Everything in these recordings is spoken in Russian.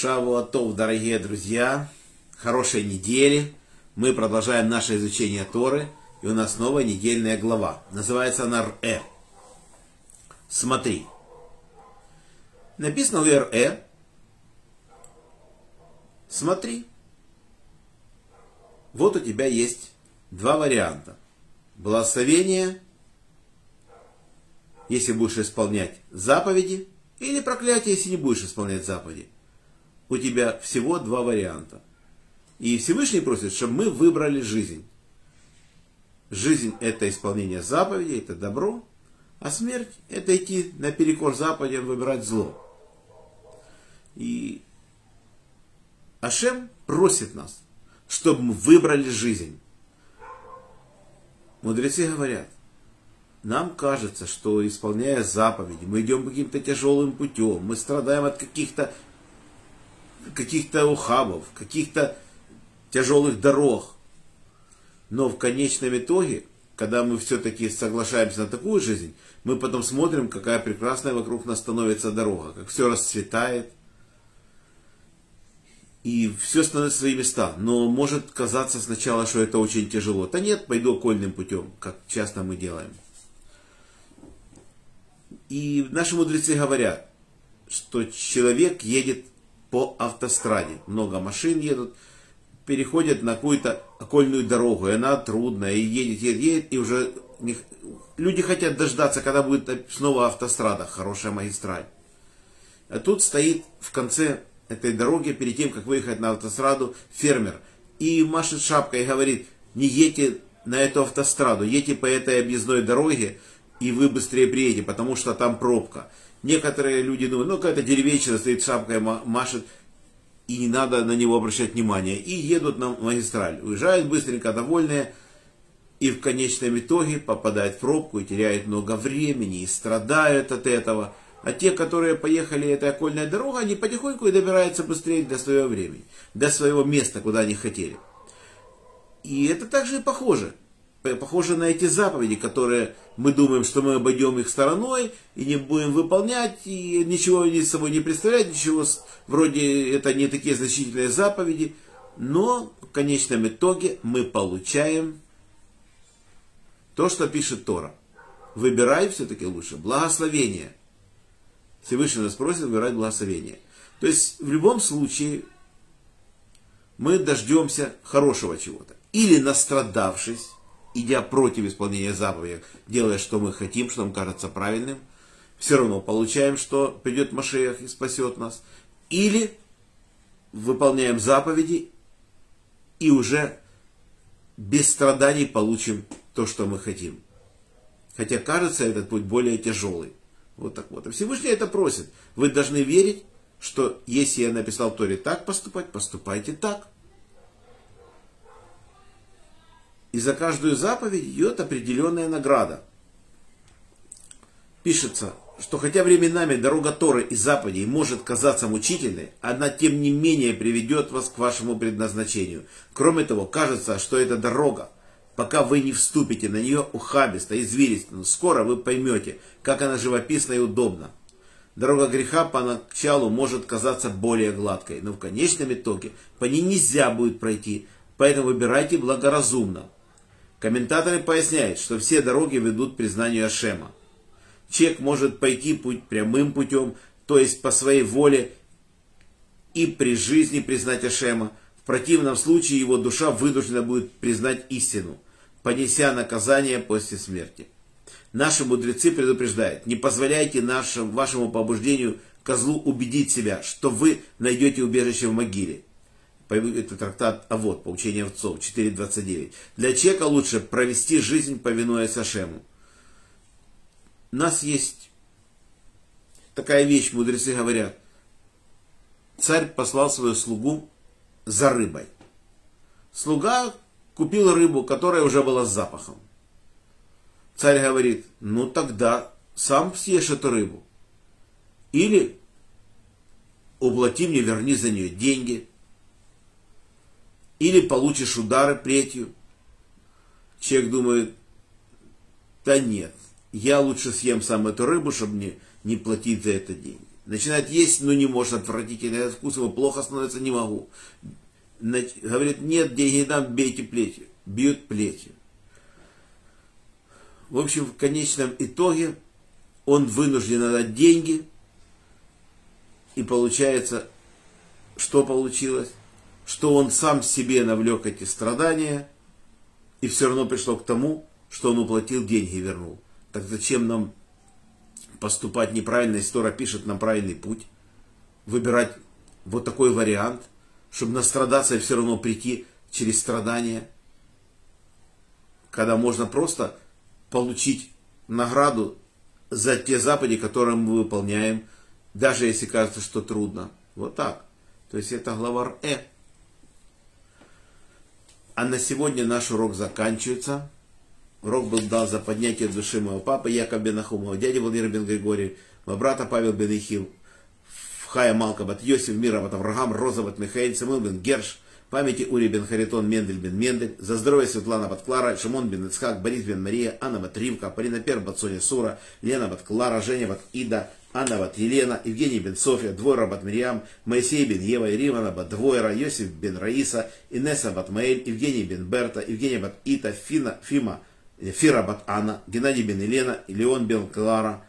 Шавуатов, дорогие друзья, хорошей недели. Мы продолжаем наше изучение Торы, и у нас новая недельная глава. Называется она Р. Смотри. Написано в Р. Смотри. Вот у тебя есть два варианта. Благословение, если будешь исполнять заповеди, или проклятие, если не будешь исполнять заповеди у тебя всего два варианта. И Всевышний просит, чтобы мы выбрали жизнь. Жизнь – это исполнение заповедей, это добро, а смерть – это идти наперекор заповедям, выбирать зло. И Ашем просит нас, чтобы мы выбрали жизнь. Мудрецы говорят, нам кажется, что исполняя заповеди, мы идем каким-то тяжелым путем, мы страдаем от каких-то каких-то ухабов, каких-то тяжелых дорог. Но в конечном итоге, когда мы все-таки соглашаемся на такую жизнь, мы потом смотрим, какая прекрасная вокруг нас становится дорога, как все расцветает, и все становится в свои места. Но может казаться сначала, что это очень тяжело. Да нет, пойду окольным путем, как часто мы делаем. И наши мудрецы говорят, что человек едет по автостраде. Много машин едут, переходят на какую-то окольную дорогу, и она трудная, и едет, едет, едет, и уже не... люди хотят дождаться, когда будет снова автострада, хорошая магистраль. А тут стоит в конце этой дороги, перед тем, как выехать на автостраду, фермер. И машет шапкой и говорит, не едьте на эту автостраду, едьте по этой объездной дороге, и вы быстрее приедете, потому что там пробка. Некоторые люди думают, ну какая-то деревенщина стоит шапкой, машет, и не надо на него обращать внимание. И едут на магистраль. Уезжают быстренько, довольные, и в конечном итоге попадают в пробку и теряют много времени, и страдают от этого. А те, которые поехали этой окольной дорогой, они потихоньку и добираются быстрее до своего времени, до своего места, куда они хотели. И это также и похоже похоже на эти заповеди, которые мы думаем, что мы обойдем их стороной и не будем выполнять, и ничего они собой не представляют, ничего вроде это не такие значительные заповеди, но в конечном итоге мы получаем то, что пишет Тора. Выбирай все-таки лучше благословение. Всевышний нас просит выбирать благословение. То есть в любом случае мы дождемся хорошего чего-то. Или настрадавшись, идя против исполнения заповедей, делая, что мы хотим, что нам кажется правильным, все равно получаем, что придет Машеях и спасет нас. Или выполняем заповеди и уже без страданий получим то, что мы хотим. Хотя кажется этот путь более тяжелый. Вот так вот. И Всевышний это просит. Вы должны верить, что если я написал Торе так поступать, поступайте так. И за каждую заповедь идет определенная награда. Пишется, что хотя временами дорога Торы и заповедей может казаться мучительной, она тем не менее приведет вас к вашему предназначению. Кроме того, кажется, что эта дорога, пока вы не вступите на нее ухабисто, извилисто, но скоро вы поймете, как она живописна и удобна. Дорога греха поначалу может казаться более гладкой, но в конечном итоге по ней нельзя будет пройти, поэтому выбирайте благоразумно. Комментаторы поясняют, что все дороги ведут к признанию Ашема. Человек может пойти путь прямым путем, то есть по своей воле, и при жизни признать Ашема. В противном случае его душа вынуждена будет признать истину, понеся наказание после смерти. Наши мудрецы предупреждают, не позволяйте нашему, вашему побуждению козлу убедить себя, что вы найдете убежище в могиле это трактат а вот, поучение отцов, 4.29. Для человека лучше провести жизнь, повинуясь Ашему. У нас есть такая вещь, мудрецы говорят. Царь послал свою слугу за рыбой. Слуга купил рыбу, которая уже была с запахом. Царь говорит, ну тогда сам съешь эту рыбу. Или уплати мне, верни за нее деньги – или получишь удары плетью. Человек думает, да нет, я лучше съем сам эту рыбу, чтобы мне не платить за это деньги. Начинает есть, но не может, отвратительный вкус, его плохо становится, не могу. Говорит, нет, деньги не дам, бейте плети. Бьют плети. В общем, в конечном итоге он вынужден отдать деньги, и получается, что получилось? Что он сам себе навлек эти страдания, и все равно пришло к тому, что он уплатил деньги и вернул. Так зачем нам поступать неправильно, если Тора пишет нам правильный путь, выбирать вот такой вариант, чтобы настрадаться и все равно прийти через страдания, когда можно просто получить награду за те заповеди, которые мы выполняем, даже если кажется, что трудно. Вот так. То есть это глава Э. А на сегодня наш урок заканчивается. Урок был дан за поднятие души моего папы Яков бен Ахумова, дяди Владимир бен Григорий, моего брата Павел бен Ихил, Хая Малка бат Йосиф Мира бат Авраам, Роза бат Михаил, Самуил бен Герш, памяти Ури бен Харитон, Мендель бен Мендель, за здоровье Светлана бат Клара, Шимон бен Ицхак, Борис бен Мария, Анна бат Ривка, Полина Пер бат Соня Сура, Лена бат Клара, Женя бат Ида, Анна бат Елена, Евгений бен София, Двойра бат Мириам, Моисей бен Ева, Иримана бат Двойра, Йосиф бен Раиса, Инесса бат Маэль, Евгений бен Берта, Евгений бат Ита, Фина, Фима, Фира бат Анна, Геннадий бен Елена, Леон бен Клара,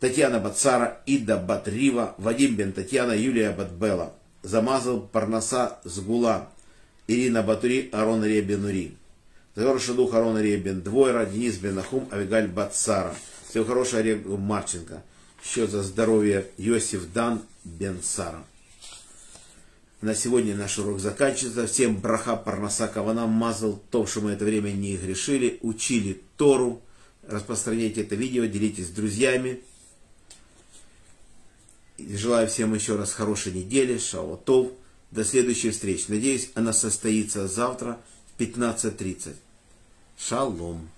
Татьяна бат Сара, Ида бат Рива, Вадим бен Татьяна, Юлия бат Бела. Замазал Парнаса Сгула, Ирина Батури, Арон Рия бен Ури. Хороший дух Арон Рия бен Двойра, Денис бен Нахум, Авигаль бат Сара. Всего хорошего Олег Марченко. Счет за здоровье Йосиф Дан бен Сара. На сегодня наш урок заканчивается. Всем браха парнаса кавана мазал то, что мы это время не грешили, учили Тору. Распространяйте это видео, делитесь с друзьями. Желаю всем еще раз хорошей недели, шалотов. До следующей встречи. Надеюсь, она состоится завтра в 15.30. Шалом.